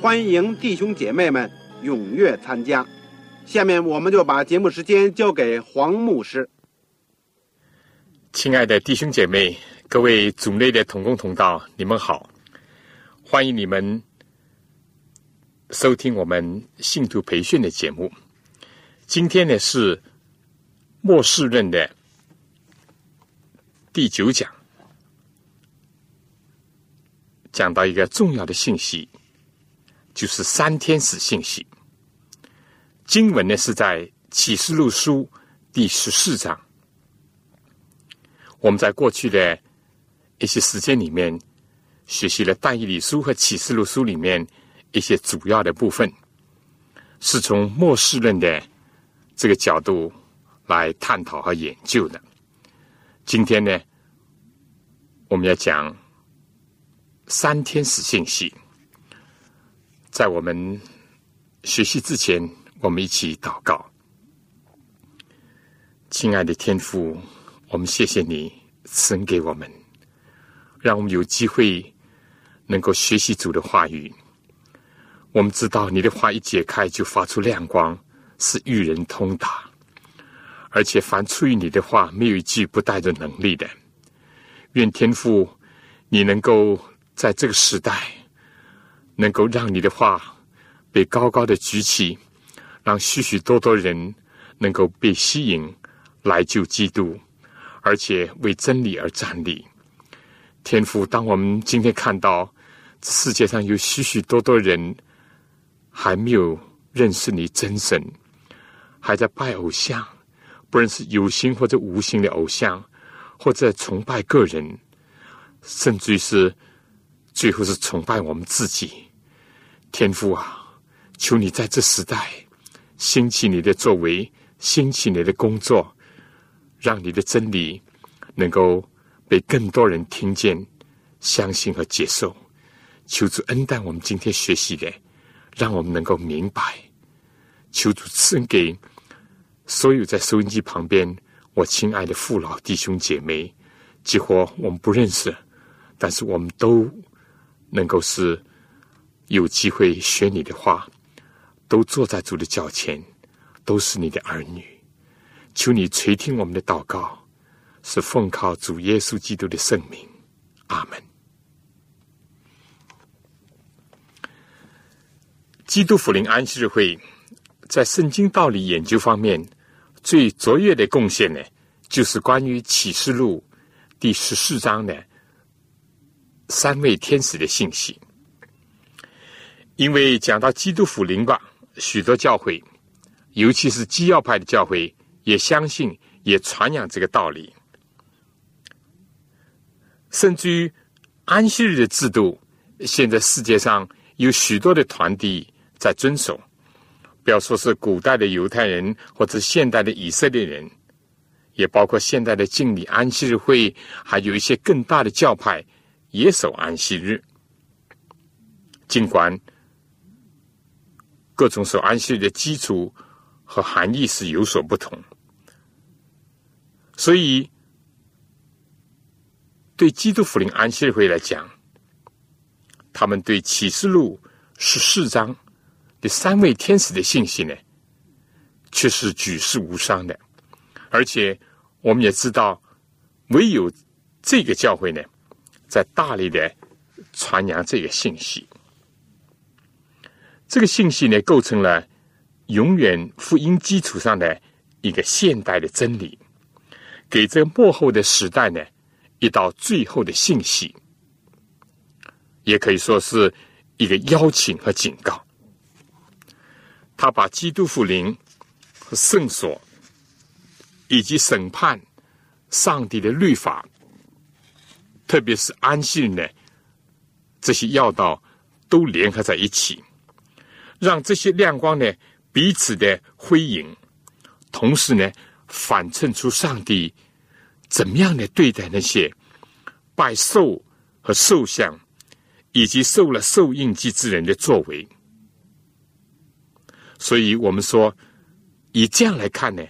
欢迎弟兄姐妹们踊跃参加。下面我们就把节目时间交给黄牧师。亲爱的弟兄姐妹，各位组内的同工同道，你们好！欢迎你们收听我们信徒培训的节目。今天呢是末世论的。第九讲讲到一个重要的信息，就是三天使信息。经文呢是在启示录书第十四章。我们在过去的一些时间里面，学习了但以理书和启示录书里面一些主要的部分，是从末世论的这个角度来探讨和研究的。今天呢？我们要讲三天使信息，在我们学习之前，我们一起祷告。亲爱的天父，我们谢谢你赐给我们，让我们有机会能够学习主的话语。我们知道你的话一解开就发出亮光，是与人通达，而且凡出于你的话，没有一句不带着能力的。愿天父，你能够在这个时代，能够让你的话被高高的举起，让许许多多人能够被吸引来救基督，而且为真理而站立。天父，当我们今天看到世界上有许许多多人还没有认识你真神，还在拜偶像，不论是有形或者无形的偶像。或者崇拜个人，甚至于是最后是崇拜我们自己。天父啊，求你在这时代兴起你的作为，兴起你的工作，让你的真理能够被更多人听见、相信和接受。求主恩待我们今天学习的，让我们能够明白。求主赐给所有在收音机旁边。我亲爱的父老弟兄姐妹，几乎我们不认识，但是我们都能够是有机会学你的话，都坐在主的脚前，都是你的儿女。求你垂听我们的祷告，是奉靠主耶稣基督的圣名，阿门。基督福临安息日会在圣经道理研究方面。最卓越的贡献呢，就是关于启示录第十四章的三位天使的信息。因为讲到基督福临吧，许多教会，尤其是基要派的教会，也相信也传扬这个道理。甚至于安息日的制度，现在世界上有许多的团体在遵守。不要说是古代的犹太人，或者现代的以色列人，也包括现代的敬礼安息日会，还有一些更大的教派也守安息日。尽管各种守安息日的基础和含义是有所不同，所以对基督福临安息日会来讲，他们对启示录十四章。第三位天使的信息呢，却是举世无双的，而且我们也知道，唯有这个教会呢，在大力的传扬这个信息。这个信息呢，构成了永远福音基础上的一个现代的真理，给这幕后的时代呢一道最后的信息，也可以说是一个邀请和警告。他把基督复临和圣所以及审判上帝的律法，特别是安息呢这些要道都联合在一起。让这些亮光呢彼此的辉映，同时呢反衬出上帝怎么样的对待那些拜兽和兽像，以及受了兽印记之人的作为。所以我们说，以这样来看呢，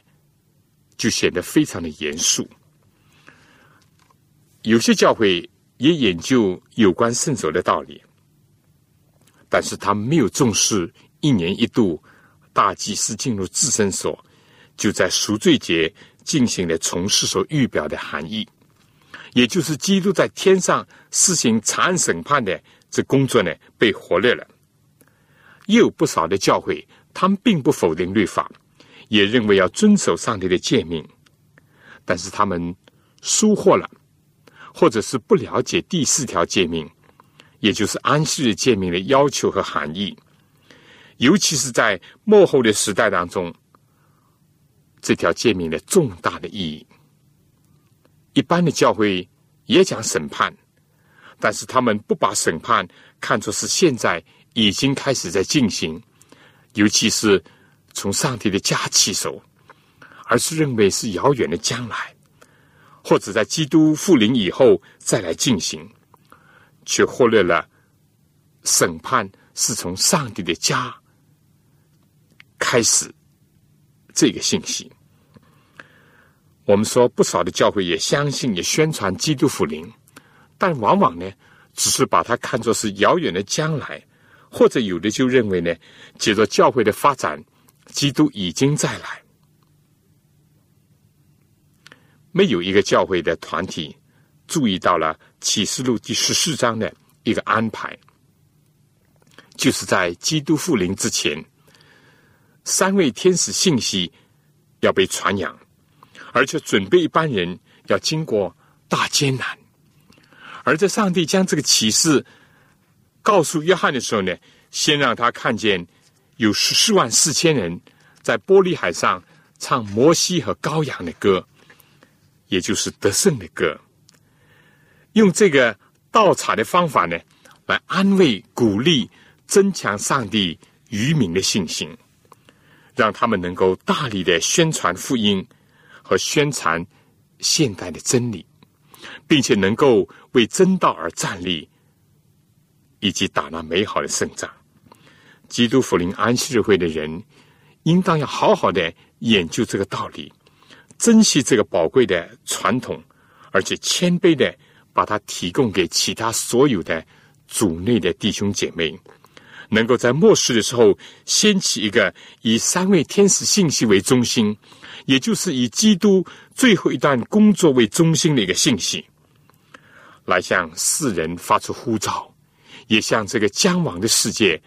就显得非常的严肃。有些教会也研究有关圣所的道理。但是他没有重视一年一度大祭司进入自身所，就在赎罪节进行了从事所预表的含义，也就是基督在天上施行查案审判的这工作呢被活略了。也有不少的教会，他们并不否定律法，也认为要遵守上帝的诫命，但是他们疏忽了，或者是不了解第四条诫命。也就是安息日诫命的要求和含义，尤其是在幕后的时代当中，这条诫命的重大的意义。一般的教会也讲审判，但是他们不把审判看作是现在已经开始在进行，尤其是从上帝的家起手，而是认为是遥远的将来，或者在基督复临以后再来进行。却忽略了审判是从上帝的家开始这个信息。我们说不少的教会也相信也宣传基督复临，但往往呢，只是把它看作是遥远的将来，或者有的就认为呢，借着教会的发展，基督已经在来。没有一个教会的团体注意到了。启示录第十四章的一个安排，就是在基督复临之前，三位天使信息要被传扬，而且准备一班人要经过大艰难。而在上帝将这个启示告诉约翰的时候呢，先让他看见有十四万四千人在玻璃海上唱摩西和羔羊的歌，也就是得胜的歌。用这个倒茶的方法呢，来安慰、鼓励、增强上帝渔民的信心，让他们能够大力的宣传福音和宣传现代的真理，并且能够为真道而站立，以及打那美好的胜仗。基督福临安息日会的人，应当要好好的研究这个道理，珍惜这个宝贵的传统，而且谦卑的。把它提供给其他所有的组内的弟兄姐妹，能够在末世的时候掀起一个以三位天使信息为中心，也就是以基督最后一段工作为中心的一个信息，来向世人发出呼召，也向这个将亡的世界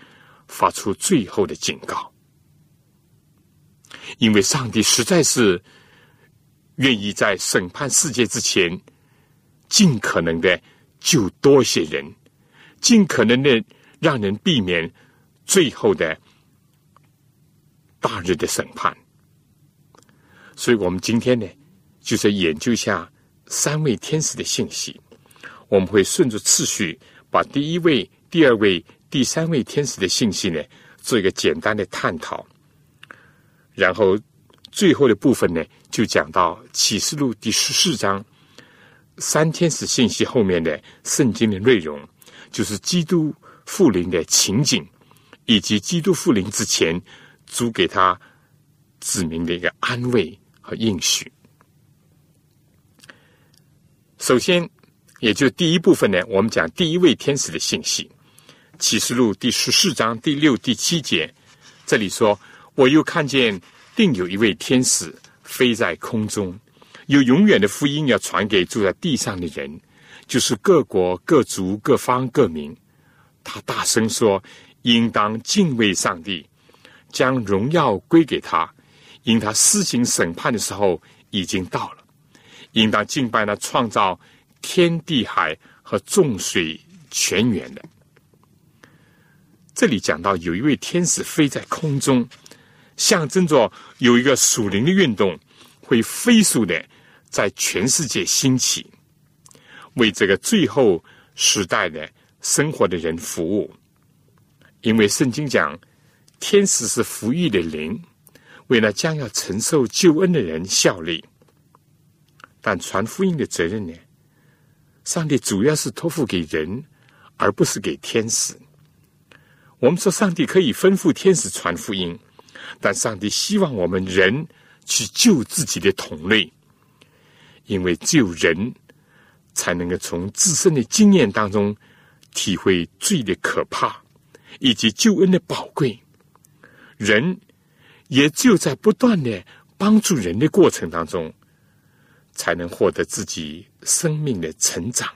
发出最后的警告。因为上帝实在是愿意在审判世界之前。尽可能的救多些人，尽可能的让人避免最后的大日的审判。所以我们今天呢，就是研究一下三位天使的信息。我们会顺着次序，把第一位、第二位、第三位天使的信息呢，做一个简单的探讨。然后最后的部分呢，就讲到启示录第十四章。三天使信息后面的圣经的内容，就是基督复临的情景，以及基督复临之前主给他指明的一个安慰和应许。首先，也就第一部分呢，我们讲第一位天使的信息，《启示录》第十四章第六、第七节，这里说：“我又看见，另有一位天使飞在空中。”有永远的福音要传给住在地上的人，就是各国、各族、各方、各民。他大声说：“应当敬畏上帝，将荣耀归给他，因他施行审判的时候已经到了。应当敬拜那创造天地海和众水泉源的。这里讲到有一位天使飞在空中，象征着有一个属灵的运动会飞速的在全世界兴起，为这个最后时代的生活的人服务。因为圣经讲，天使是服役的灵，为了将要承受救恩的人效力。但传福音的责任呢？上帝主要是托付给人，而不是给天使。我们说，上帝可以吩咐天使传福音，但上帝希望我们人去救自己的同类，因为只有人才能够从自身的经验当中体会罪的可怕，以及救恩的宝贵。人也只有在不断的帮助人的过程当中。才能获得自己生命的成长，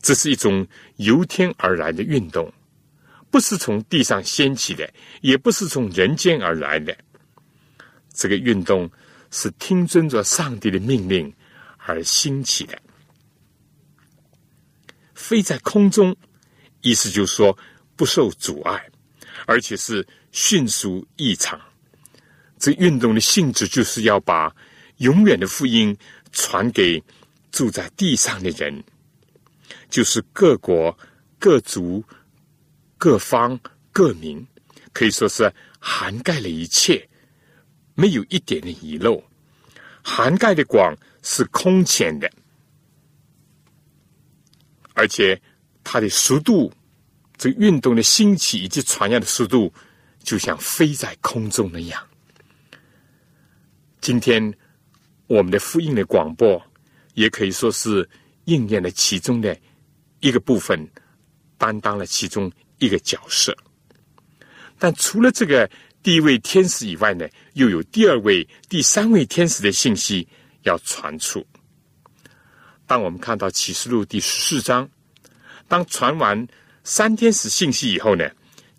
这是一种由天而来的运动，不是从地上掀起的，也不是从人间而来的。这个运动是听遵着上帝的命令而兴起的，飞在空中，意思就是说不受阻碍，而且是迅速异常。这运动的性质就是要把。永远的福音传给住在地上的人，就是各国、各族、各方、各民，可以说是涵盖了一切，没有一点的遗漏。涵盖的广是空前的，而且它的速度，这运动的兴起以及传扬的速度，就像飞在空中那样。今天。我们的福音的广播，也可以说是应验了其中的一个部分，担当了其中一个角色。但除了这个第一位天使以外呢，又有第二位、第三位天使的信息要传出。当我们看到启示录第十四章，当传完三天使信息以后呢，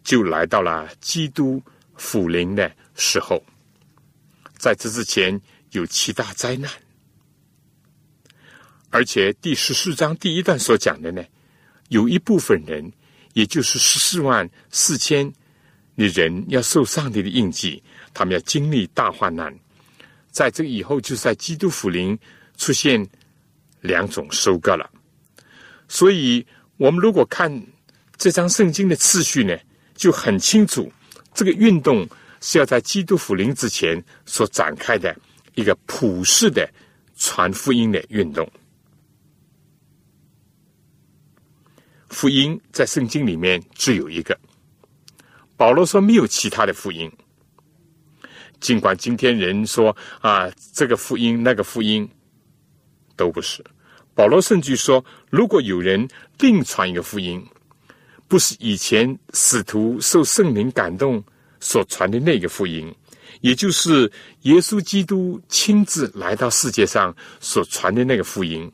就来到了基督复临的时候。在这之前。有七大灾难，而且第十四章第一段所讲的呢，有一部分人，也就是十四万四千的人要受上帝的印记，他们要经历大患难。在这以后，就在基督福临出现两种收割了。所以，我们如果看这张圣经的次序呢，就很清楚，这个运动是要在基督福临之前所展开的。一个普世的传福音的运动，福音在圣经里面只有一个。保罗说没有其他的福音。尽管今天人说啊，这个福音那个福音都不是。保罗甚至说，如果有人另传一个福音，不是以前使徒受圣灵感动所传的那个福音。也就是耶稣基督亲自来到世界上所传的那个福音，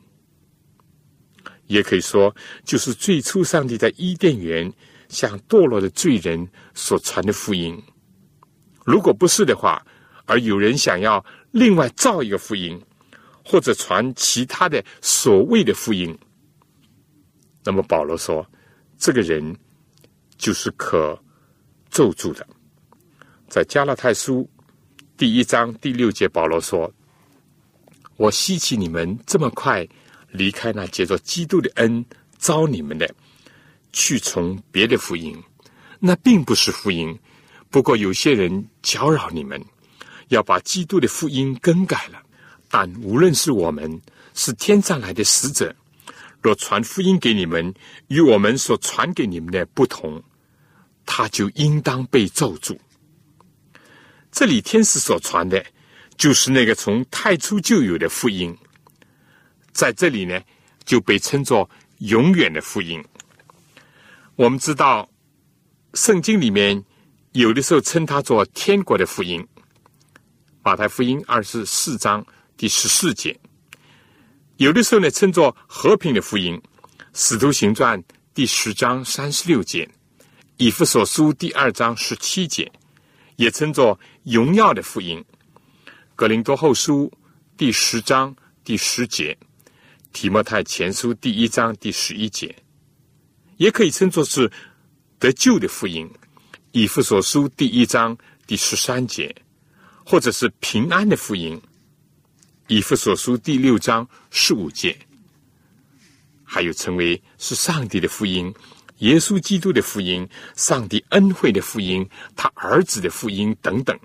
也可以说就是最初上帝在伊甸园向堕落的罪人所传的福音。如果不是的话，而有人想要另外造一个福音，或者传其他的所谓的福音，那么保罗说，这个人就是可咒诅的。在加拉太书。第一章第六节，保罗说：“我希奇你们这么快离开那接着基督的恩招你们的，去从别的福音。那并不是福音。不过有些人搅扰你们，要把基督的福音更改了。但无论是我们是天上来的使者，若传福音给你们与我们所传给你们的不同，他就应当被咒诅。”这里天使所传的，就是那个从太初就有的福音，在这里呢，就被称作永远的福音。我们知道，圣经里面有的时候称它做天国的福音，马太福音二十四章第十四节；有的时候呢称作和平的福音，使徒行传第十章三十六节；以弗所书第二章十七节，也称作荣耀的福音；格林多后书第十章第十节，提摩太前书第一章第十一节，也可以称作是得救的福音；以弗所书第一章第十三节，或者是平安的福音；以弗所书第六章十五节，还有称为是上帝的福音。耶稣基督的福音、上帝恩惠的福音、他儿子的福音等等，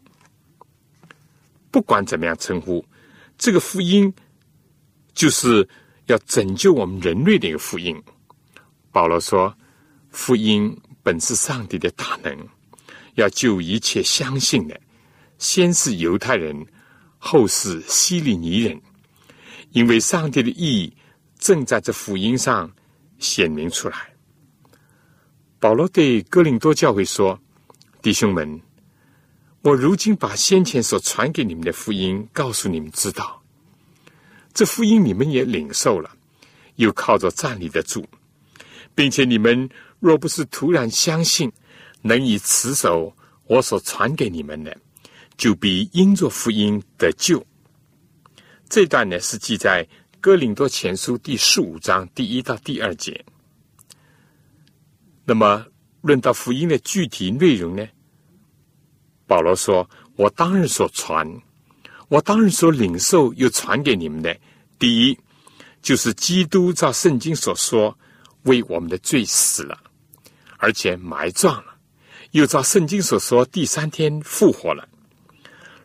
不管怎么样称呼，这个福音就是要拯救我们人类的一个福音。保罗说：“福音本是上帝的大能，要救一切相信的，先是犹太人，后是希利尼人，因为上帝的意义正在这福音上显明出来。”保罗对哥林多教会说：“弟兄们，我如今把先前所传给你们的福音告诉你们知道，这福音你们也领受了，又靠着站立得住，并且你们若不是突然相信，能以持守我所传给你们的，就必因着福音得救。”这段呢是记在哥林多前书第十五章第一到第二节。那么，论到福音的具体内容呢？保罗说：“我当日所传，我当日所领受又传给你们的，第一，就是基督照圣经所说，为我们的罪死了，而且埋葬了，又照圣经所说，第三天复活了。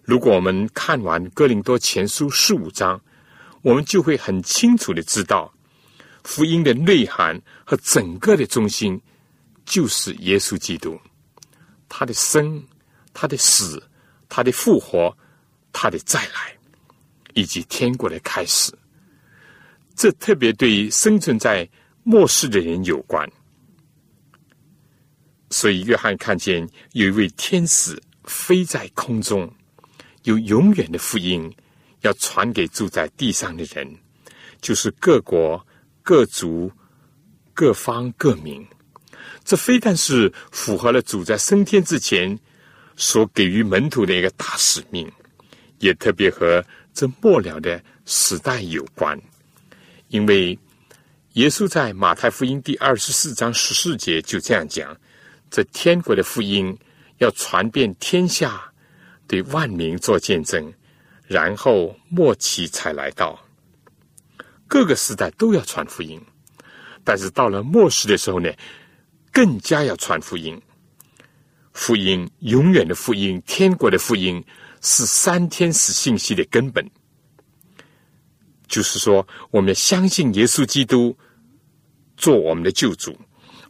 如果我们看完哥林多前书十五章，我们就会很清楚的知道福音的内涵和整个的中心。”就是耶稣基督，他的生、他的死、他的复活、他的再来，以及天国的开始。这特别对生存在末世的人有关。所以，约翰看见有一位天使飞在空中，有永远的福音要传给住在地上的人，就是各国、各族、各方、各民。这非但是符合了主在升天之前所给予门徒的一个大使命，也特别和这末了的时代有关。因为耶稣在马太福音第二十四章十四节就这样讲：“这天国的福音要传遍天下，对万民做见证，然后末期才来到。各个时代都要传福音，但是到了末世的时候呢？”更加要传福音，福音永远的福音，天国的福音是三天使信息的根本。就是说，我们相信耶稣基督做我们的救主，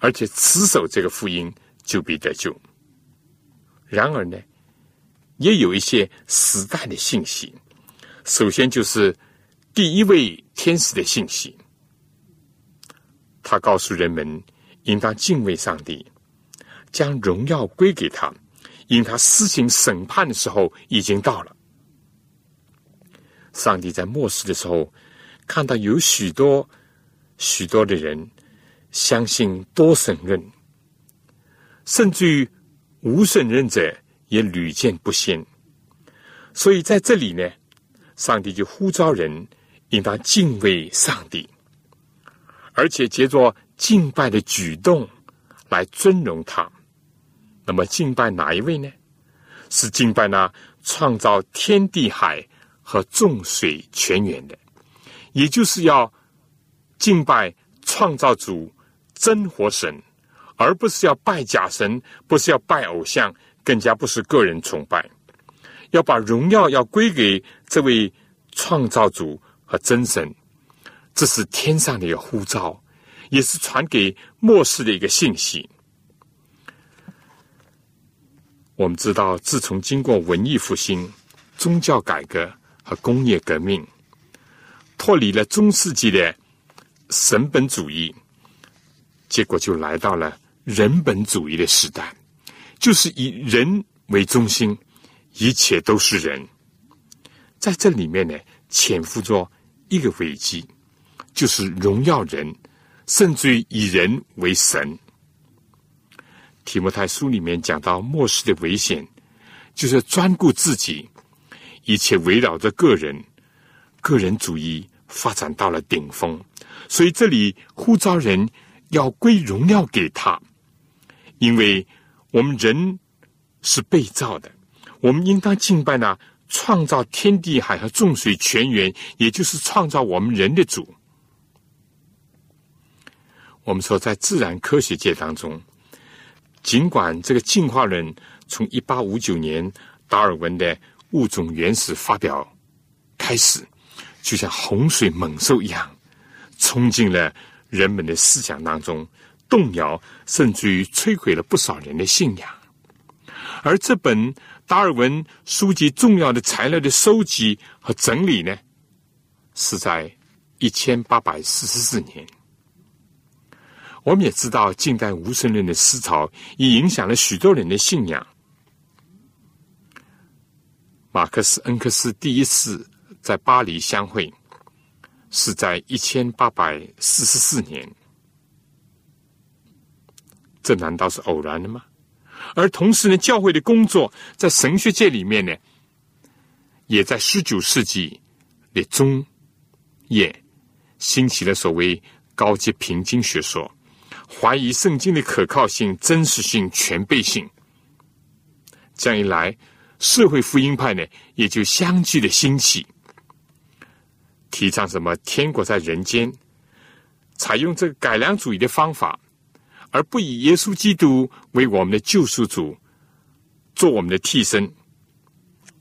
而且持守这个福音，就必得救。然而呢，也有一些时代的信息。首先就是第一位天使的信息，他告诉人们。应当敬畏上帝，将荣耀归给他，因他施行审判的时候已经到了。上帝在末世的时候，看到有许多许多的人相信多神论，甚至于无神论者也屡见不鲜。所以在这里呢，上帝就呼召人应当敬畏上帝，而且借着。敬拜的举动来尊荣他，那么敬拜哪一位呢？是敬拜那创造天地海和众水泉源的，也就是要敬拜创造主真活神，而不是要拜假神，不是要拜偶像，更加不是个人崇拜，要把荣耀要归给这位创造主和真神，这是天上的一个呼召。也是传给末世的一个信息。我们知道，自从经过文艺复兴、宗教改革和工业革命，脱离了中世纪的神本主义，结果就来到了人本主义的时代，就是以人为中心，一切都是人。在这里面呢，潜伏着一个危机，就是荣耀人。甚至于以人为神，提摩太书里面讲到末世的危险，就是专顾自己，一切围绕着个人，个人主义发展到了顶峰。所以这里呼召人要归荣耀给他，因为我们人是被造的，我们应当敬拜那创造天地海和众水泉源，也就是创造我们人的主。我们说，在自然科学界当中，尽管这个进化论从一八五九年达尔文的物种原始发表开始，就像洪水猛兽一样。冲进了人们的思想当中，动摇甚至于摧毁了不少人的信仰。而这本达尔文书籍重要的材料的收集和整理呢，是在一千八百四十四年。我们也知道，近代无神论的思潮也影响了许多人的信仰。马克思、恩克斯第一次在巴黎相会。是在一千八百四十四年，这难道是偶然的吗？而同时呢，教会的工作在神学界里面呢，也在十九世纪的中叶兴起了所谓高级平经学说，怀疑圣经的可靠性、真实性、全备性。这样一来，社会福音派呢，也就相继的兴起。提倡什么天国在人间，采用这个改良主义的方法，而不以耶稣基督为我们的救赎主，做我们的替身，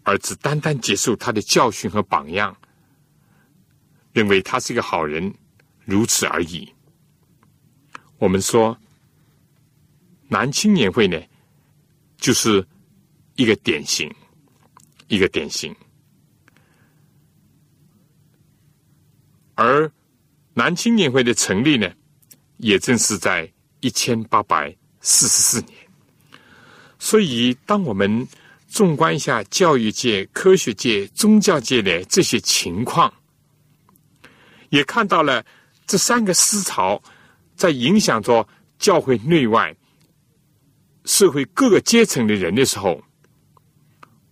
而只单单接受他的教训和榜样，认为他是一个好人，如此而已。我们说，男青年会呢，就是一个典型，一个典型。而南青年会的成立呢，也正是在一千八百四十四年。所以，当我们纵观一下教育界、科学界、宗教界的这些情况，也看到了这三个思潮在影响着教会内外、社会各个阶层的人的时候，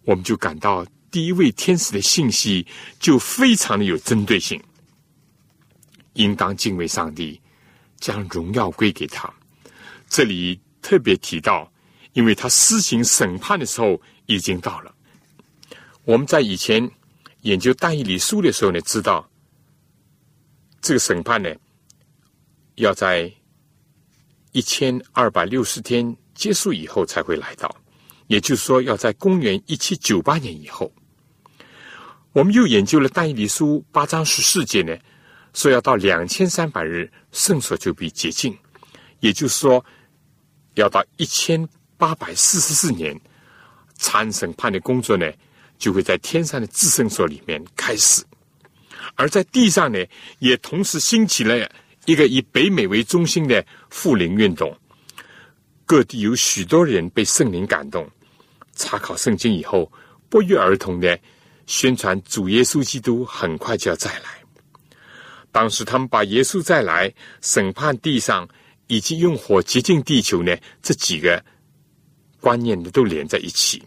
我们就感到第一位天使的信息就非常的有针对性。应当敬畏上帝，将荣耀归给他。这里特别提到，因为他施行审判的时候已经到了。我们在以前研究大义理书的时候呢，知道这个审判呢，要在一千二百六十天结束以后才会来到，也就是说，要在公元一七九八年以后。我们又研究了大义理书八章十四节呢。说要到两千三百日，圣所就被洁净，也就是说，要到一千八百四十四年，参审判的工作呢，就会在天上的至圣所里面开始；而在地上呢，也同时兴起了一个以北美为中心的复灵运动，各地有许多人被圣灵感动，查考圣经以后，不约而同的宣传主耶稣基督很快就要再来。当时他们把耶稣再来审判地上，以及用火洁净地球呢，这几个观念呢都连在一起。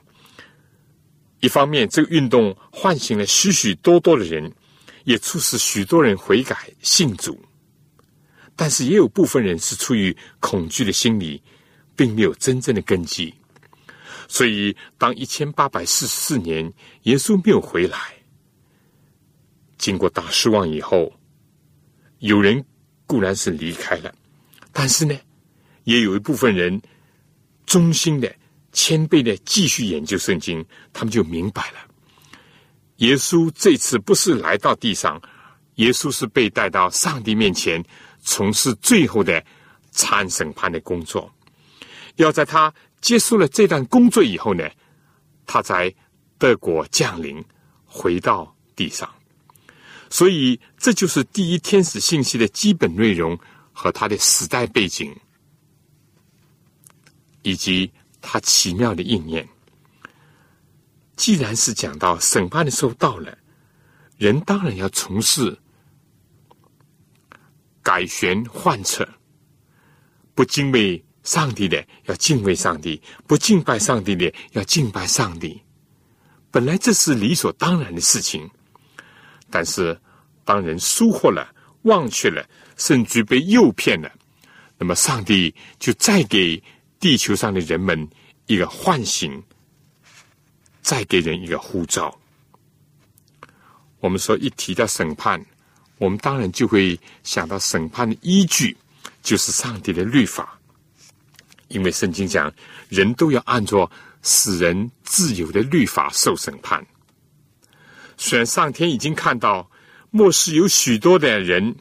一方面，这个运动唤醒了许许多多的人，也促使许多人悔改信主。但是，也有部分人是出于恐惧的心理，并没有真正的根基。所以，当一千八百四十四年耶稣没有回来，经过大失望以后。有人固然是离开了，但是呢，也有一部分人忠心的、谦卑的继续研究圣经。他们就明白了，耶稣这次不是来到地上，耶稣是被带到上帝面前，从事最后的参审判的工作。要在他结束了这段工作以后呢，他在德国降临，回到地上。所以，这就是第一天使信息的基本内容和他的时代背景，以及他奇妙的应验。既然是讲到审判的时候到了，人当然要从事改弦换策，不敬畏上帝的要敬畏上帝，不敬拜上帝的要敬拜上帝。本来这是理所当然的事情，但是当人疏忽了、忘却了，甚至被诱骗了，那么上帝就再给地球上的人们一个唤醒，再给人一个呼召。我们说一提到审判，我们当然就会想到审判的依据就是上帝的律法。因为圣经讲，人都要按照使人自由的律法受审判。虽然上天已经看到末世有许多的人，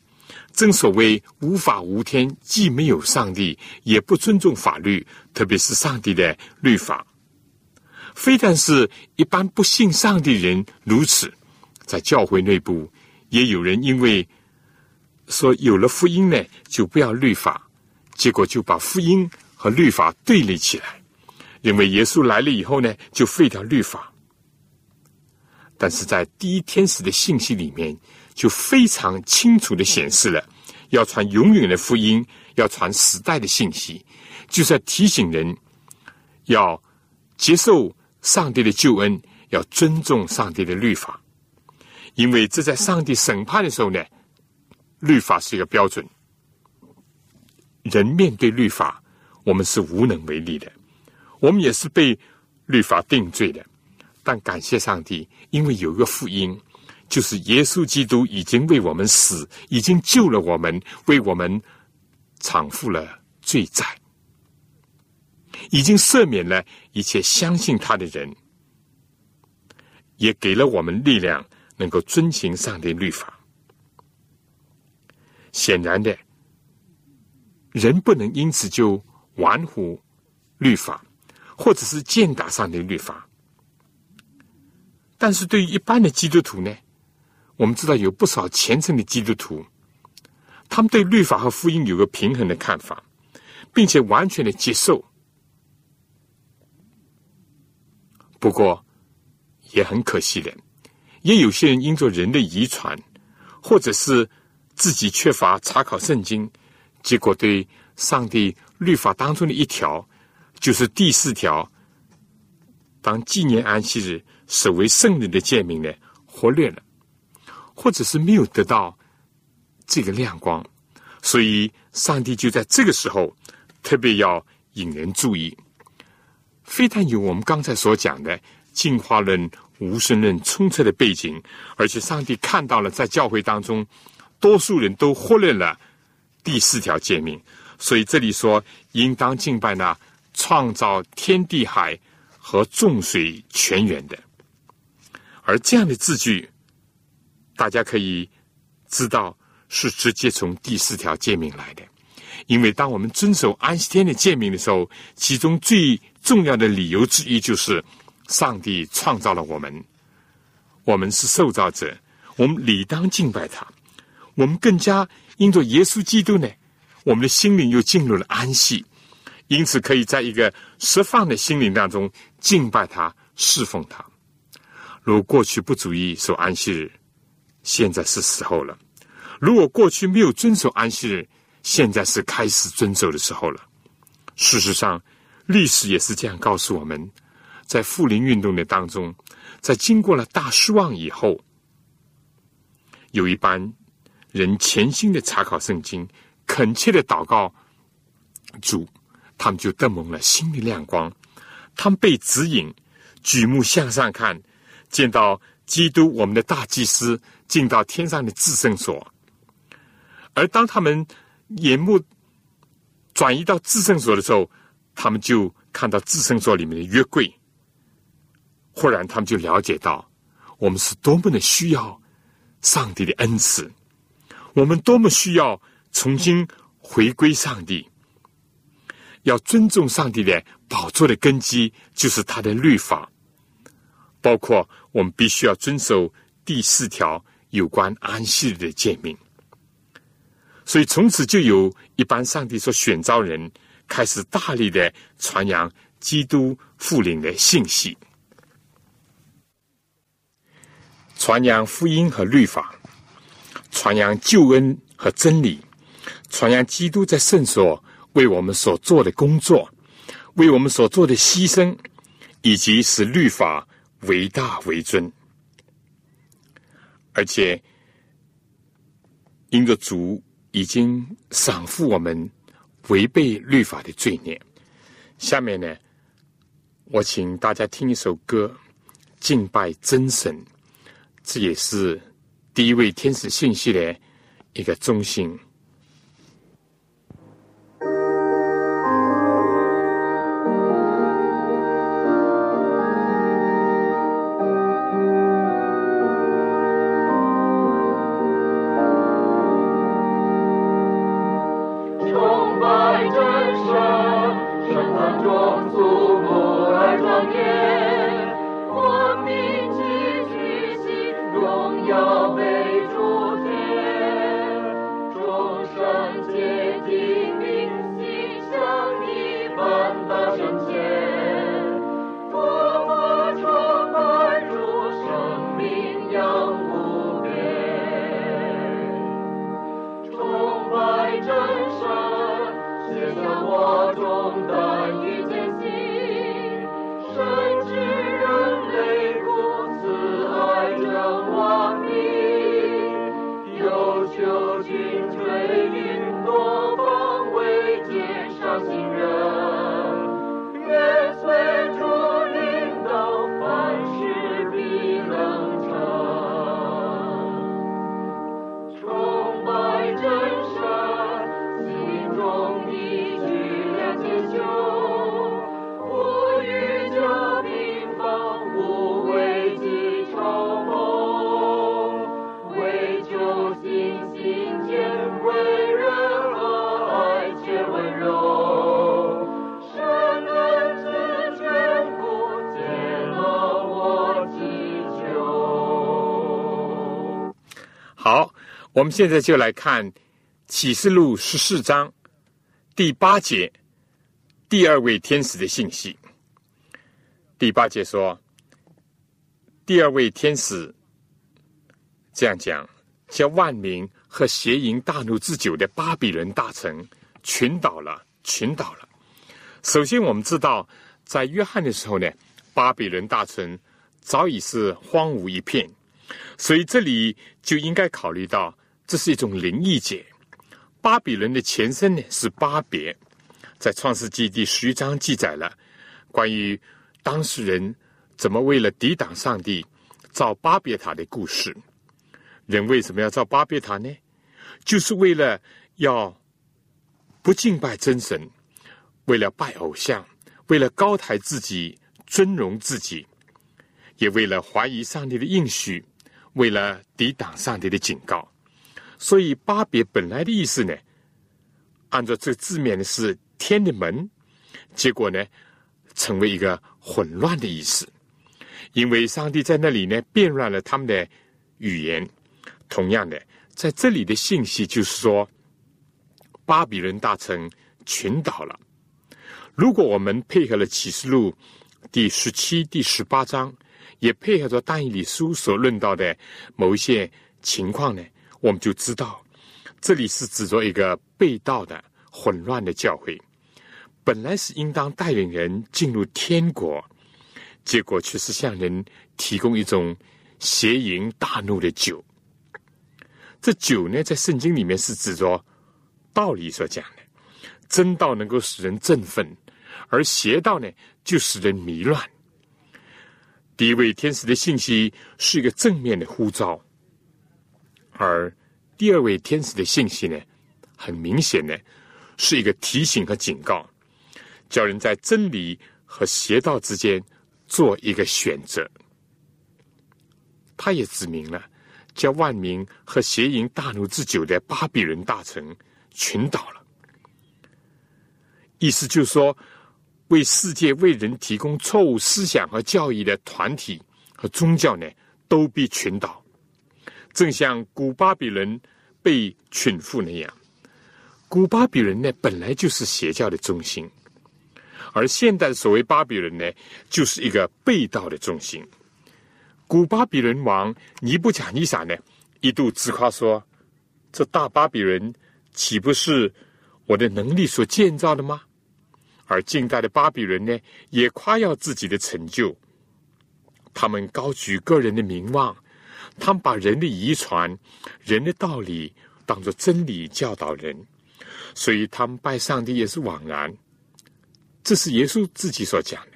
正所谓无法无天，既没有上帝，也不尊重法律，特别是上帝的律法。非但是一般不信上帝人如此，在教会内部也有人因为说有了福音呢，就不要律法，结果就把福音。和律法对立起来，认为耶稣来了以后呢，就废掉律法。但是在第一天使的信息里面，就非常清楚的显示了，要传永远的福音，要传时代的信息，就是要提醒人要接受上帝的救恩，要尊重上帝的律法，因为这在上帝审判的时候呢，律法是一个标准。人面对律法。我们是无能为力的，我们也是被律法定罪的。但感谢上帝，因为有一个福音，就是耶稣基督已经为我们死，已经救了我们，为我们偿付了罪债，已经赦免了一切相信他的人，也给了我们力量，能够遵行上帝律法。显然的，人不能因此就。玩乎律法，或者是践踏上帝律法，但是对于一般的基督徒呢，我们知道有不少虔诚的基督徒，他们对律法和福音有个平衡的看法，并且完全的接受。不过也很可惜的，也有些人因着人的遗传，或者是自己缺乏查考圣经，结果对上帝。律法当中的一条，就是第四条，当纪念安息日、守为圣日的诫命呢，忽略了，或者是没有得到这个亮光，所以上帝就在这个时候特别要引人注意。非但有我们刚才所讲的进化论、无神论充斥的背景，而且上帝看到了在教会当中，多数人都忽略了第四条诫命。所以这里说，应当敬拜那创造天地海和众水泉源的。而这样的字句，大家可以知道是直接从第四条诫命来的。因为当我们遵守安息天的诫命的时候，其中最重要的理由之一就是上帝创造了我们，我们是受造者，我们理当敬拜他。我们更加因着耶稣基督呢。我们的心灵又进入了安息，因此可以在一个释放的心灵当中敬拜他、侍奉他。如过去不足以守安息日，现在是时候了；如果过去没有遵守安息日，现在是开始遵守的时候了。事实上，历史也是这样告诉我们：在复临运动的当中，在经过了大失望以后，有一班人潜心的查考圣经。恳切的祷告，主，他们就得蒙了新的亮光。他们被指引，举目向上看，见到基督，我们的大祭司，进到天上的至圣所。而当他们眼目转移到至圣所的时候，他们就看到至圣所里面的约柜。忽然，他们就了解到，我们是多么的需要上帝的恩赐，我们多么需要。重新回归上帝，要尊重上帝的宝座的根基，就是他的律法，包括我们必须要遵守第四条有关安息日的诫命。所以从此就有一般上帝所选召人，开始大力的传扬基督复临的信息，传扬福音和律法，传扬救恩和真理。传扬基督在圣所为我们所做的工作，为我们所做的牺牲，以及使律法为大为尊。而且，因着主已经赏赐我们违背律法的罪孽。下面呢，我请大家听一首歌，敬拜真神。这也是第一位天使信息的一个中心。Deus. 我们现在就来看启示录十四章第八节第二位天使的信息。第八节说，第二位天使这样讲：叫万民和邪淫大怒之久的巴比伦大臣群倒了，群倒了。首先，我们知道，在约翰的时候呢，巴比伦大臣早已是荒芜一片，所以这里就应该考虑到。这是一种灵异解。巴比伦的前身呢是巴别，在创世纪第十一章记载了关于当事人怎么为了抵挡上帝造巴别塔的故事。人为什么要造巴别塔呢？就是为了要不敬拜真神，为了拜偶像，为了高抬自己、尊荣自己，也为了怀疑上帝的应许，为了抵挡上帝的警告。所以，巴别本来的意思呢，按照这字面呢是天的门，结果呢成为一个混乱的意思，因为上帝在那里呢变乱了他们的语言。同样的，在这里的信息就是说，巴比伦大城群倒了。如果我们配合了启示录第十七、第十八章，也配合着但以理书所论到的某一些情况呢？我们就知道，这里是指着一个被盗的混乱的教会，本来是应当带领人进入天国，结果却是向人提供一种邪淫大怒的酒。这酒呢，在圣经里面是指着道理所讲的，真道能够使人振奋，而邪道呢，就使人迷乱。第一位天使的信息是一个正面的呼召。而第二位天使的信息呢，很明显呢，是一个提醒和警告，叫人在真理和邪道之间做一个选择。他也指明了，叫万民和邪淫大怒之久的巴比伦大臣群倒了。意思就是说，为世界为人提供错误思想和教义的团体和宗教呢，都必群倒。正像古巴比伦被群缚那样，古巴比伦呢本来就是邪教的中心，而现代所谓巴比伦呢，就是一个被盗的中心。古巴比伦王尼布甲尼撒呢，一度自夸说：“这大巴比伦岂不是我的能力所建造的吗？而近代的巴比伦呢，也夸耀自己的成就。他们高举个人的名望，他们把人的遗传、人的道理当作真理教导人，所以他们拜上帝也是枉然。这是耶稣自己所讲的。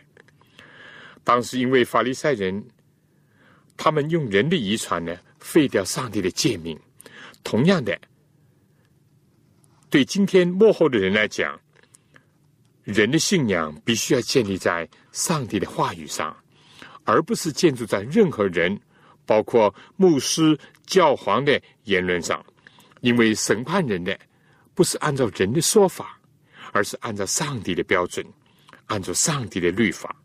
当时因为法利赛人，他们用人的遗传呢废掉上帝的诫命。同样的，对今天幕后的人来讲，人的信仰必须要建立在上帝的话语上。而不是建筑在任何人，包括牧师、教皇的言论上，因为审判人的不是按照人的说法，而是按照上帝的标准，按照上帝的律法。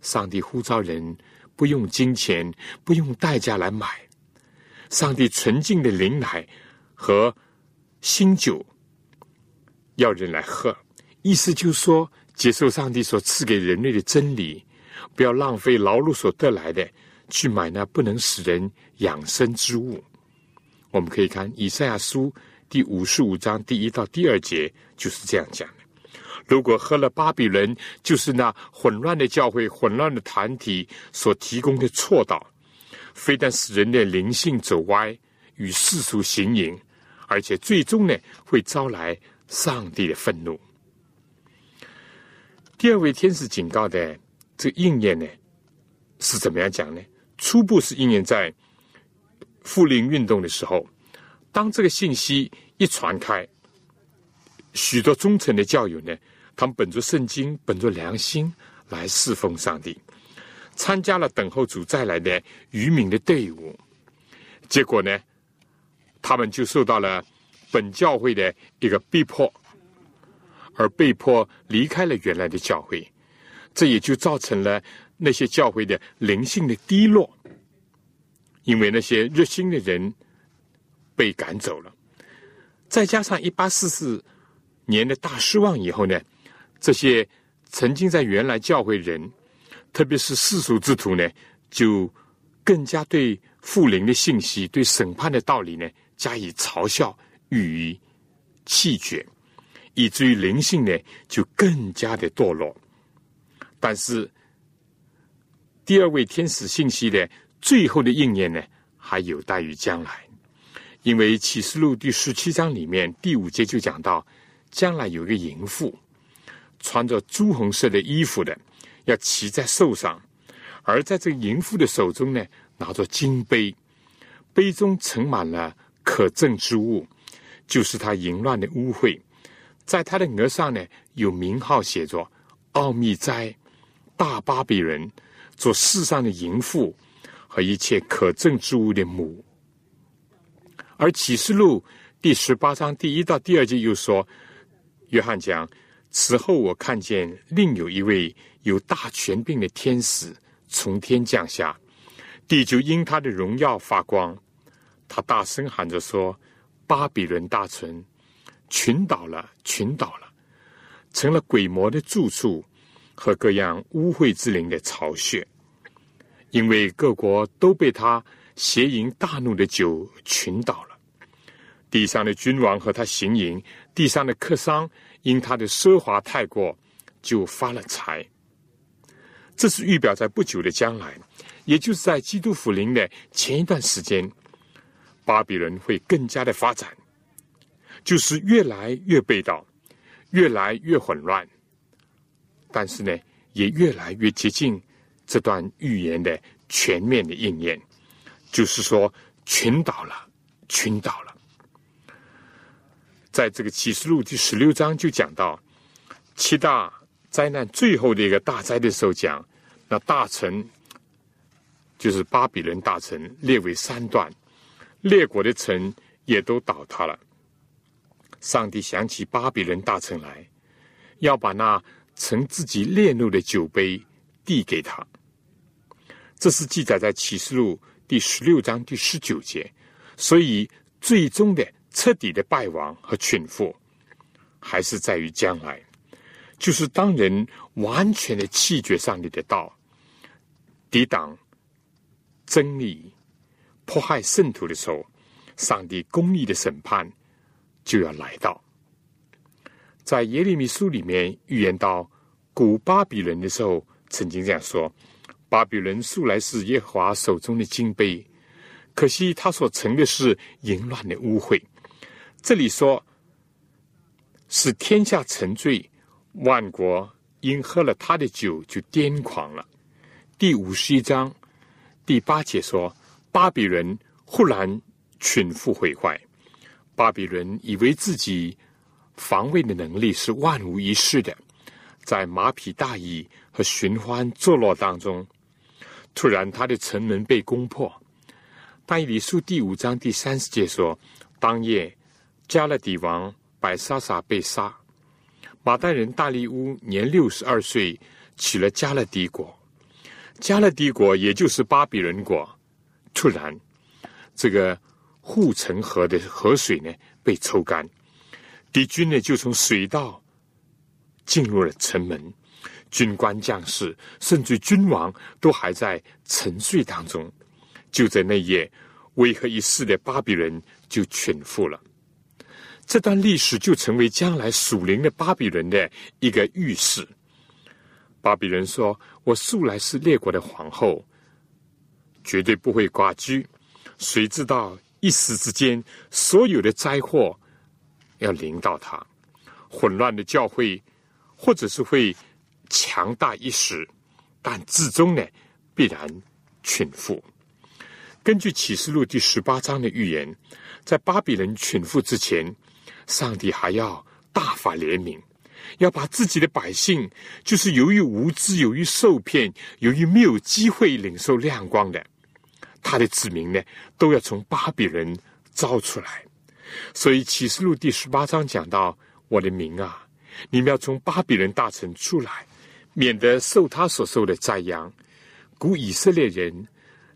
上帝呼召人不用金钱、不用代价来买，上帝纯净的灵奶和新酒要人来喝，意思就是说，接受上帝所赐给人类的真理。不要浪费劳碌所得来的，去买那不能使人养生之物。我们可以看以赛亚书第五十五章第一到第二节，就是这样讲的。如果喝了巴比伦，就是那混乱的教会、混乱的团体所提供的错道，非但使人的灵性走歪，与世俗行淫，而且最终呢，会招来上帝的愤怒。第二位天使警告的。这应验呢，是怎么样讲呢？初步是应验在复临运动的时候，当这个信息一传开，许多忠诚的教友呢，他们本着圣经、本着良心来侍奉上帝，参加了等候主再来的渔民的队伍，结果呢，他们就受到了本教会的一个逼迫，而被迫离开了原来的教会。这也就造成了那些教会的灵性的低落，因为那些热心的人被赶走了，再加上一八四四年的大失望以后呢，这些曾经在原来教会人，特别是世俗之徒呢，就更加对复灵的信息、对审判的道理呢加以嘲笑、予以弃绝，以至于灵性呢就更加的堕落。但是，第二位天使信息的最后的应验呢，还有待于将来。因为启示录第十七章里面第五节就讲到，将来有一个淫妇，穿着朱红色的衣服的，要骑在兽上，而在这个淫妇的手中呢，拿着金杯，杯中盛满了可憎之物，就是他淫乱的污秽。在他的额上呢，有名号写着“奥秘斋”。大巴比伦做世上的淫妇和一切可憎之物的母，而启示录第十八章第一到第二节又说：“约翰讲，此后我看见另有一位有大权柄的天使从天降下，地就因他的荣耀发光。他大声喊着说：‘巴比伦大城群倒了，群倒了，成了鬼魔的住处。’”和各样污秽之灵的巢穴，因为各国都被他邪淫大怒的酒群倒了。地上的君王和他行淫，地上的客商因他的奢华太过，就发了财。这是预表在不久的将来，也就是在基督福临的前一段时间，巴比伦会更加的发展，就是越来越被盗，越来越混乱。但是呢，也越来越接近这段预言的全面的应验，就是说，群倒了，群倒了。在这个启示录第十六章就讲到七大灾难最后的一个大灾的时候，讲那大臣就是巴比伦大臣列为三段，列国的城也都倒塌了。上帝想起巴比伦大臣来，要把那。曾自己烈怒的酒杯递给他，这是记载在启示录第十六章第十九节。所以，最终的彻底的败亡和群负，还是在于将来，就是当人完全的弃绝上帝的道，抵挡真理，迫害圣徒的时候，上帝公义的审判就要来到。在耶利米书里面预言到古巴比伦的时候，曾经这样说：巴比伦素来是耶和华手中的金杯，可惜他所成的是淫乱的污秽。这里说，使天下沉醉，万国因喝了他的酒就癫狂了。第五十一章第八节说，巴比伦忽然群富毁坏，巴比伦以为自己。防卫的能力是万无一失的，在马匹大意和寻欢作乐当中，突然他的城门被攻破。但以理书第五章第三十节说：当夜加勒底王白沙沙被杀，马代人大利乌年六十二岁，娶了加勒底国。加勒底国也就是巴比伦国，突然这个护城河的河水呢被抽干。敌军呢，就从水道进入了城门，军官将士甚至君王都还在沉睡当中。就在那夜，威吓一世的巴比伦就全覆了。这段历史就成为将来属灵的巴比伦的一个预示。巴比伦说：“我素来是列国的皇后，绝对不会寡居。谁知道一时之间，所有的灾祸。”要领导他，混乱的教会，或者是会强大一时，但至终呢，必然群富。根据启示录第十八章的预言，在巴比伦群富之前，上帝还要大发怜悯，要把自己的百姓，就是由于无知、由于受骗、由于没有机会领受亮光的，他的子民呢，都要从巴比伦招出来。所以启示录第十八章讲到：“我的名啊，你们要从巴比伦大城出来，免得受他所受的灾殃。”古以色列人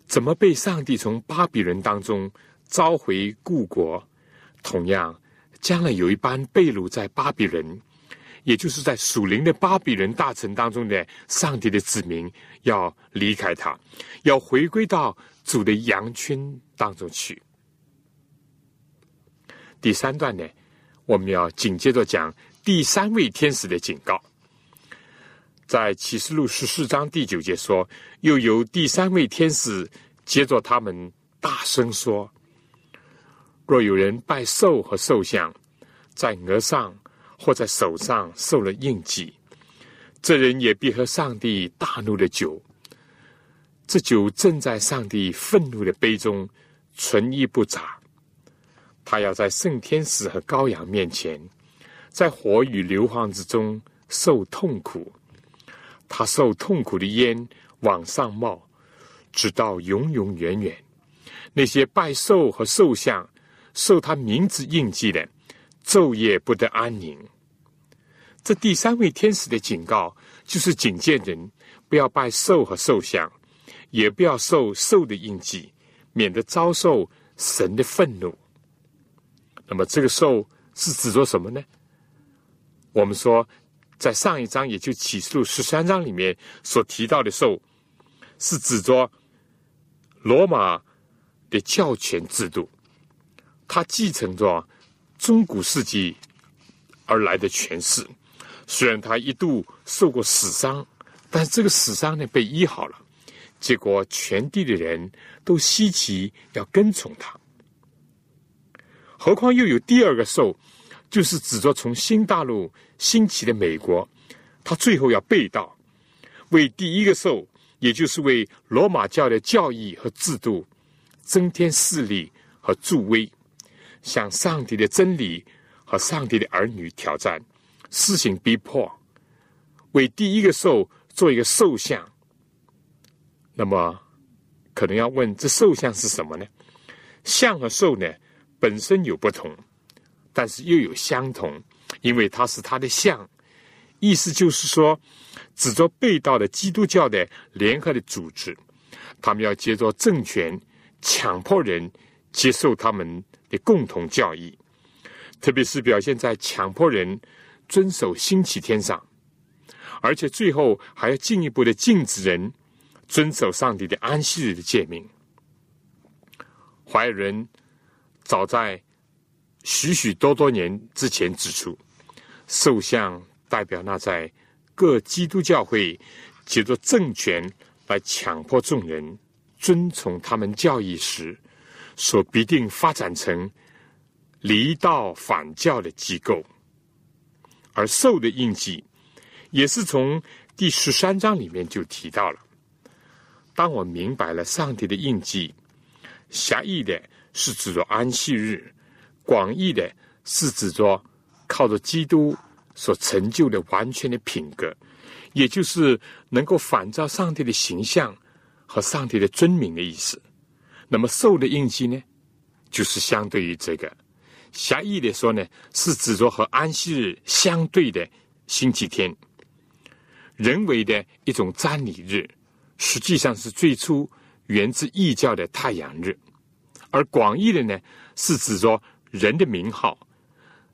怎么被上帝从巴比伦当中召回故国？同样，将来有一班被掳在巴比伦，也就是在属灵的巴比伦大城当中的上帝的子民，要离开他，要回归到主的羊群当中去。第三段呢，我们要紧接着讲第三位天使的警告。在启示录十四章第九节说：“又有第三位天使接着他们大声说：若有人拜兽和兽像，在额上或在手上受了印记，这人也必喝上帝大怒的酒。这酒正在上帝愤怒的杯中，存一不杂。”他要在圣天使和羔羊面前，在火与硫磺之中受痛苦。他受痛苦的烟往上冒，直到永永远远。那些拜兽和兽像、受他名字印记的，昼夜不得安宁。这第三位天使的警告，就是警戒人不要拜兽和兽像，也不要受兽的印记，免得遭受神的愤怒。那么这个兽是指着什么呢？我们说，在上一章，也就启示录十三章里面所提到的兽，是指着罗马的教权制度，它继承着中古世纪而来的权势。虽然他一度受过死伤，但是这个死伤呢被医好了，结果全地的人都稀奇要跟从他。何况又有第二个兽，就是指着从新大陆兴起的美国，他最后要背道，为第一个兽，也就是为罗马教的教义和制度增添势力和助威，向上帝的真理和上帝的儿女挑战，施行逼迫，为第一个兽做一个兽像。那么，可能要问，这兽像是什么呢？像和兽呢？本身有不同，但是又有相同，因为它是它的像。意思就是说，指着被盗的基督教的联合的组织，他们要接着政权，强迫人接受他们的共同教义，特别是表现在强迫人遵守星期天上，而且最后还要进一步的禁止人遵守上帝的安息日的诫命。怀人。早在许许多多年之前指出，兽像代表那在各基督教会借着政权来强迫众人遵从他们教义时，所必定发展成离道反教的机构。而兽的印记，也是从第十三章里面就提到了。当我明白了上帝的印记，狭义的是指着安息日，广义的是指着靠着基督所成就的完全的品格，也就是能够反照上帝的形象和上帝的尊名的意思。那么受的印记呢，就是相对于这个狭义的说呢，是指着和安息日相对的星期天，人为的一种占理日。实际上是最初源自异教的太阳日，而广义的呢是指着人的名号，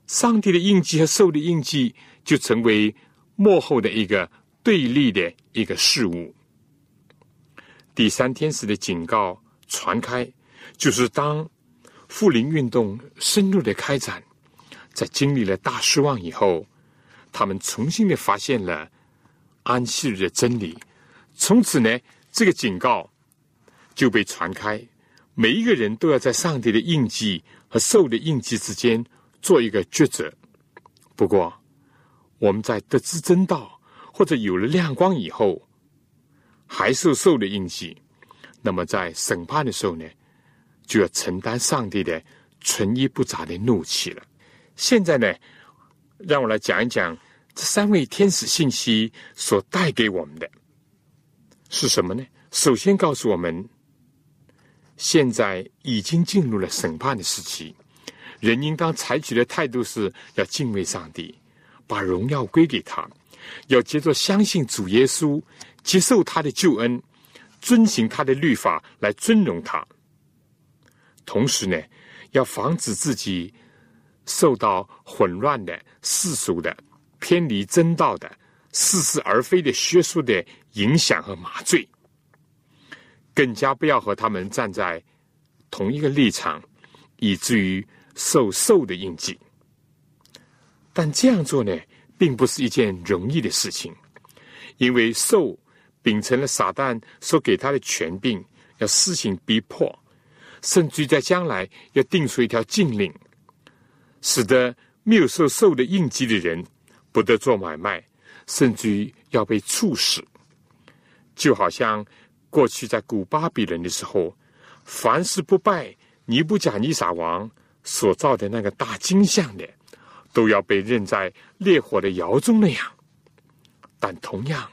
上帝的印记和兽的印记就成为幕后的一个对立的一个事物。第三天使的警告传开，就是当复临运动深入的开展，在经历了大失望以后，他们重新的发现了安息日的真理。从此呢，这个警告就被传开，每一个人都要在上帝的印记和兽的印记之间做一个抉择。不过，我们在得知真道或者有了亮光以后，还受兽的印记，那么在审判的时候呢，就要承担上帝的纯一不杂的怒气了。现在呢，让我来讲一讲这三位天使信息所带给我们的。是什么呢？首先告诉我们，现在已经进入了审判的时期，人应当采取的态度是要敬畏上帝，把荣耀归给他，要接着相信主耶稣，接受他的救恩，遵行他的律法来尊荣他。同时呢，要防止自己受到混乱的世俗的、偏离真道的、似是而非的学术的。影响和麻醉，更加不要和他们站在同一个立场，以至于受受的印记。但这样做呢，并不是一件容易的事情，因为受秉承了撒旦所给他的权柄，要施行逼迫，甚至于在将来要定出一条禁令，使得没有受受的印记的人不得做买卖，甚至于要被处死。就好像过去在古巴比伦的时候，凡是不拜尼布甲尼撒王所造的那个大金像的，都要被扔在烈火的窑中那样。但同样，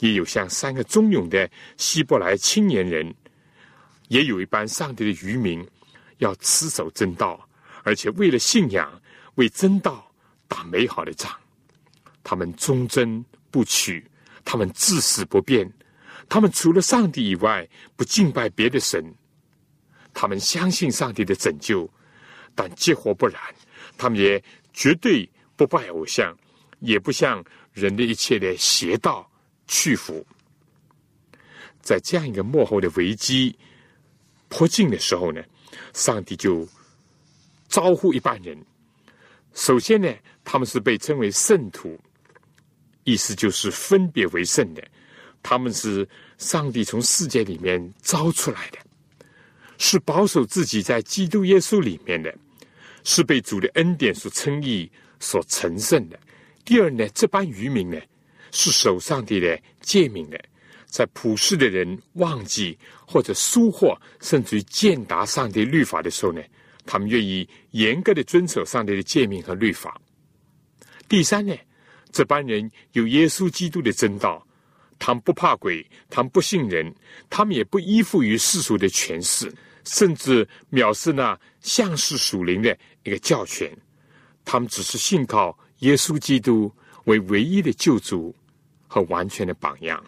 也有像三个忠勇的希伯来青年人，也有一班上帝的渔民，要持守真道，而且为了信仰，为真道打美好的仗。他们忠贞不屈，他们至死不变。他们除了上帝以外，不敬拜别的神。他们相信上帝的拯救，但结果不然。他们也绝对不拜偶像，也不向人的一切的邪道屈服。在这样一个幕后的危机迫近的时候呢，上帝就招呼一般人。首先呢，他们是被称为圣徒，意思就是分别为圣的。他们是上帝从世界里面招出来的，是保守自己在基督耶稣里面的，是被主的恩典所称义、所成圣的。第二呢，这班渔民呢，是守上帝的诫命的，在普世的人忘记或者疏忽，甚至于践踏上帝律法的时候呢，他们愿意严格的遵守上帝的诫命和律法。第三呢，这班人有耶稣基督的真道。他们不怕鬼，他们不信人，他们也不依附于世俗的权势，甚至藐视那像是属灵的一个教权。他们只是信靠耶稣基督为唯一的救主和完全的榜样。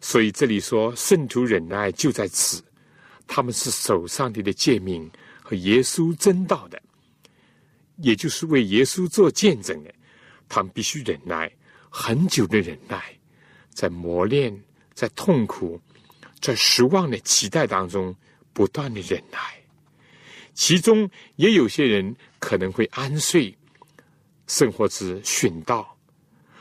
所以这里说圣徒忍耐就在此，他们是守上帝的诫命和耶稣真道的，也就是为耶稣做见证的。他们必须忍耐很久的忍耐。在磨练，在痛苦，在失望的期待当中，不断的忍耐。其中也有些人可能会安睡，甚或是殉道，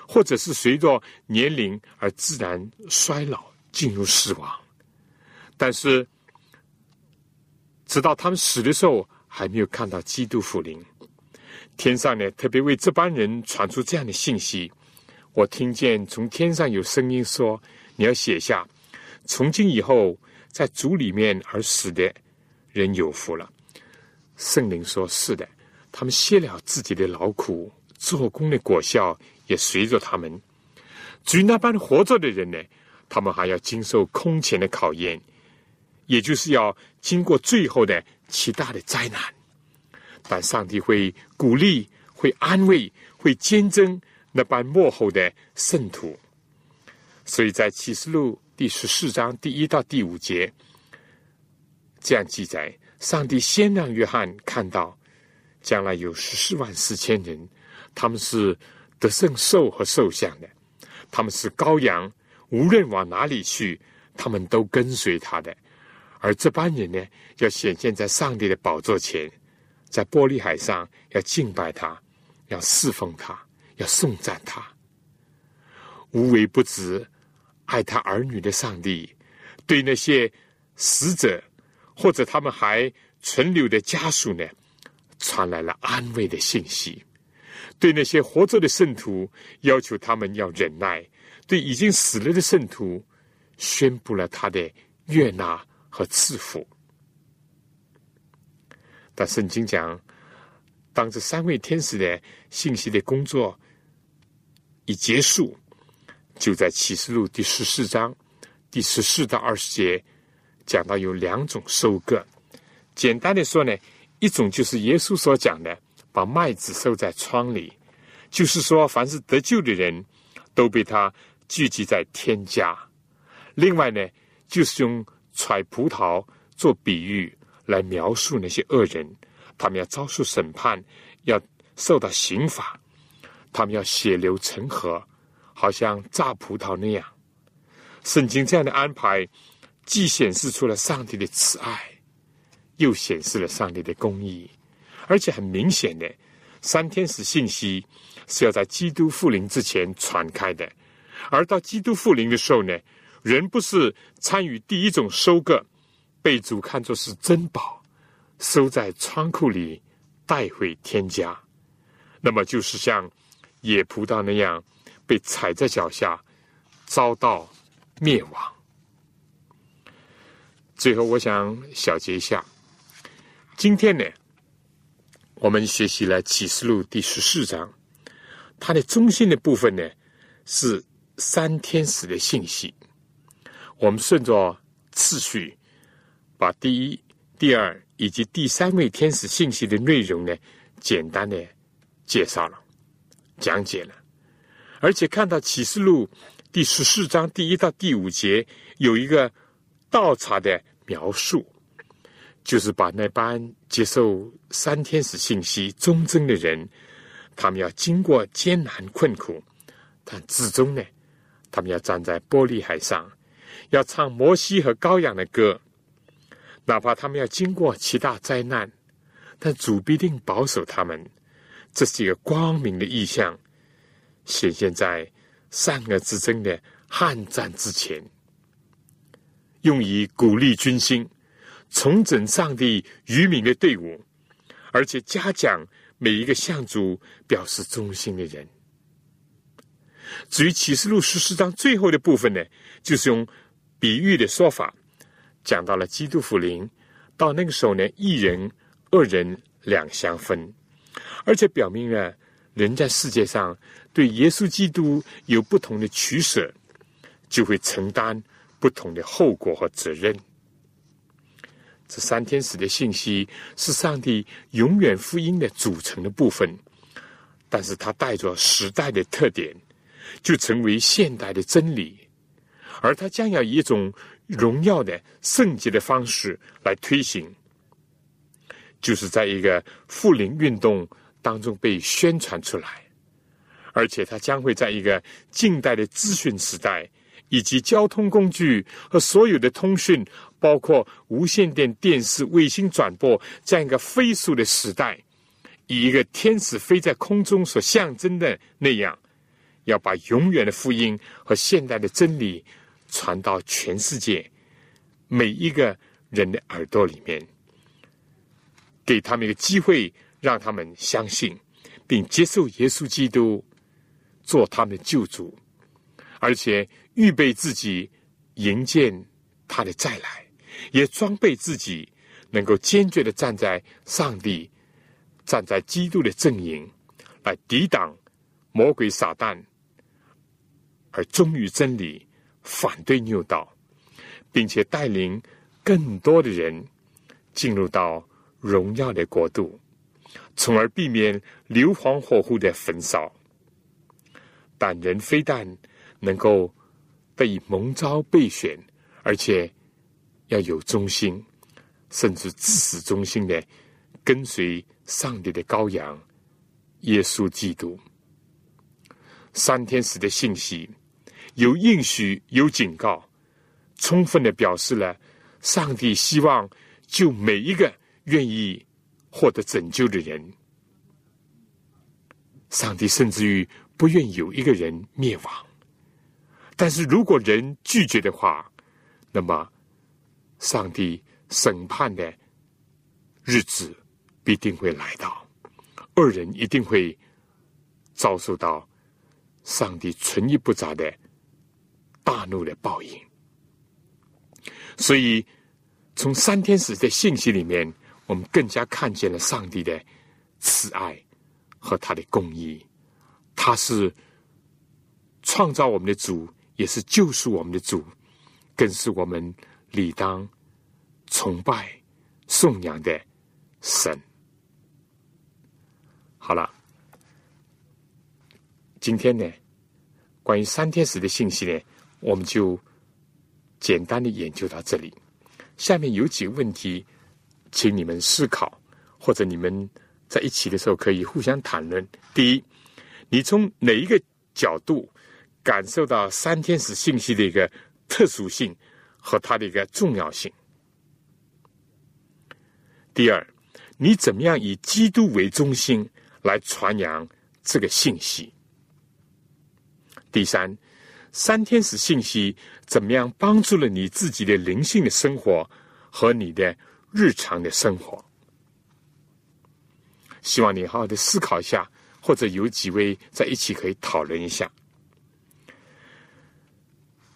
或者是随着年龄而自然衰老，进入死亡。但是，直到他们死的时候，还没有看到基督复临。天上呢，特别为这帮人传出这样的信息。我听见从天上有声音说：“你要写下，从今以后，在主里面而死的人有福了。”圣灵说：“是的，他们歇了自己的劳苦，做工的果效也随着他们。至于那般活着的人呢，他们还要经受空前的考验。”也就是要经过最后的其他的灾难，但上帝会鼓励、会安慰、会坚贞那般幕后的圣徒。所以在启示录第十四章第一到第五节这样记载：上帝先让约翰看到，将来有十四万四千人，他们是得胜兽和兽像的，他们是羔羊，无论往哪里去，他们都跟随他的。而这班人呢，要显现在上帝的宝座前，在玻璃海上要敬拜他，要侍奉他，要颂赞他。无微不至爱他儿女的上帝，对那些死者或者他们还存留的家属呢，传来了安慰的信息；对那些活着的圣徒，要求他们要忍耐；对已经死了的圣徒，宣布了他的悦纳。和赐福，但圣经讲，当这三位天使的信息的工作一结束，就在启示录第十四章第十四到二十节讲到有两种收割。简单的说呢，一种就是耶稣所讲的，把麦子收在窗里，就是说，凡是得救的人都被他聚集在天家。另外呢，就是用。揣葡萄做比喻来描述那些恶人，他们要遭受审判，要受到刑罚，他们要血流成河，好像榨葡萄那样。圣经这样的安排，既显示出了上帝的慈爱，又显示了上帝的公义，而且很明显的，三天使信息是要在基督复临之前传开的，而到基督复临的时候呢？人不是参与第一种收割，被主看作是珍宝，收在仓库里带回天家，那么就是像野葡萄那样被踩在脚下，遭到灭亡。最后，我想小结一下，今天呢，我们学习了启示录第十四章，它的中心的部分呢是三天使的信息。我们顺着次序，把第一、第二以及第三位天使信息的内容呢，简单的介绍了、讲解了，而且看到启示录第十四章第一到第五节有一个倒茶的描述，就是把那班接受三天使信息忠贞的人，他们要经过艰难困苦，但最终呢，他们要站在玻璃海上。要唱摩西和羔羊的歌，哪怕他们要经过其他灾难，但主必定保守他们。这是一个光明的意象，显现在善恶之争的悍战之前，用以鼓励军心，重整上帝愚民的队伍，而且嘉奖每一个向主表示忠心的人。至于启示录十四章最后的部分呢，就是用。比喻的说法，讲到了基督福临，到那个时候呢，一人、二人两相分，而且表明了人在世界上对耶稣基督有不同的取舍，就会承担不同的后果和责任。这三天使的信息是上帝永远福音的组成的部分，但是它带着时代的特点，就成为现代的真理。而他将要以一种荣耀的圣洁的方式来推行，就是在一个复临运动当中被宣传出来，而且它将会在一个近代的资讯时代，以及交通工具和所有的通讯，包括无线电、电视、卫星转播这样一个飞速的时代，以一个天使飞在空中所象征的那样，要把永远的福音和现代的真理传到全世界每一个人的耳朵里面，给他们一个机会，让他们相信并接受耶稣基督做他们的救主，而且预备自己迎接他的再来，也装备自己。能够坚决的站在上帝、站在基督的阵营，来抵挡魔鬼撒旦，而忠于真理，反对谬道，并且带领更多的人进入到荣耀的国度，从而避免硫磺火湖的焚烧。但人非但能够被蒙召备选，而且要有忠心。甚至自始忠心的跟随上帝的羔羊耶稣基督，三天使的信息有应许，有警告，充分的表示了上帝希望救每一个愿意获得拯救的人。上帝甚至于不愿有一个人灭亡，但是如果人拒绝的话，那么上帝。审判的日子必定会来到，二人一定会遭受到上帝存疑不杂的大怒的报应。所以，从三天使的信息里面，我们更加看见了上帝的慈爱和他的公义。他是创造我们的主，也是救赎我们的主，更是我们理当。崇拜、颂扬的神。好了，今天呢，关于三天使的信息呢，我们就简单的研究到这里。下面有几个问题，请你们思考，或者你们在一起的时候可以互相谈论。第一，你从哪一个角度感受到三天使信息的一个特殊性和它的一个重要性？第二，你怎么样以基督为中心来传扬这个信息？第三，三天使信息怎么样帮助了你自己的灵性的生活和你的日常的生活？希望你好好的思考一下，或者有几位在一起可以讨论一下。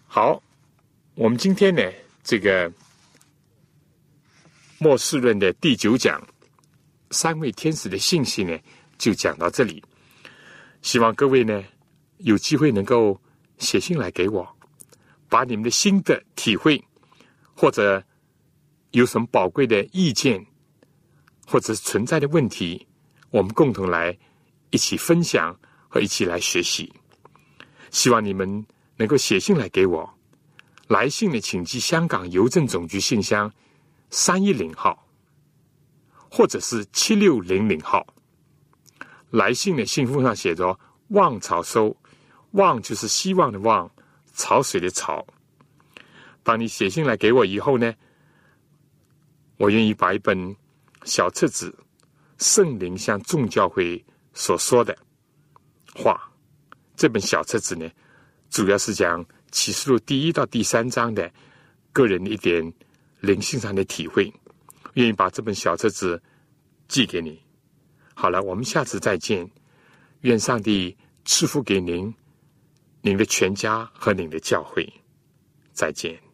好，我们今天呢，这个。末世论的第九讲，三位天使的信息呢，就讲到这里。希望各位呢有机会能够写信来给我，把你们的心得体会，或者有什么宝贵的意见，或者是存在的问题，我们共同来一起分享和一起来学习。希望你们能够写信来给我，来信呢，请寄香港邮政总局信箱。三一零号，或者是七六零零号，来信的信封上写着“望草收”，望就是希望的望，潮水的潮。当你写信来给我以后呢，我愿意把一本小册子《圣灵向众教会所说的话》，这本小册子呢，主要是讲启示录第一到第三章的个人的一点。灵性上的体会，愿意把这本小册子寄给你。好了，我们下次再见。愿上帝赐福给您、您的全家和您的教会。再见。